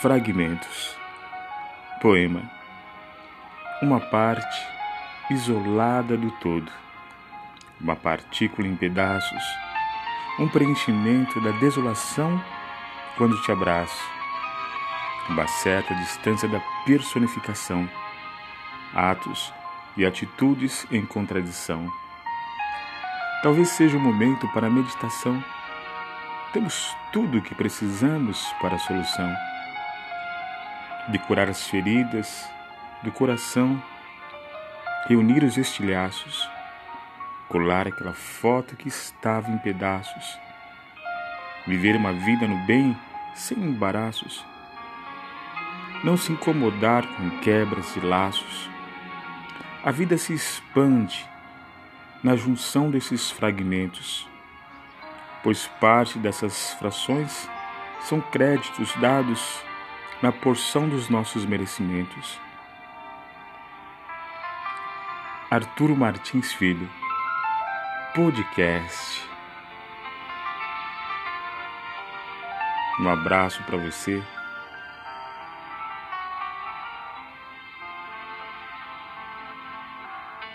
Fragmentos. Poema. Uma parte isolada do todo. Uma partícula em pedaços. Um preenchimento da desolação quando te abraço. Uma certa distância da personificação. Atos e atitudes em contradição. Talvez seja o momento para a meditação. Temos tudo o que precisamos para a solução de curar as feridas do coração, reunir os estilhaços, colar aquela foto que estava em pedaços, viver uma vida no bem sem embaraços, não se incomodar com quebras e laços. A vida se expande na junção desses fragmentos, pois parte dessas frações são créditos dados na porção dos nossos merecimentos. Arturo Martins Filho, podcast. Um abraço para você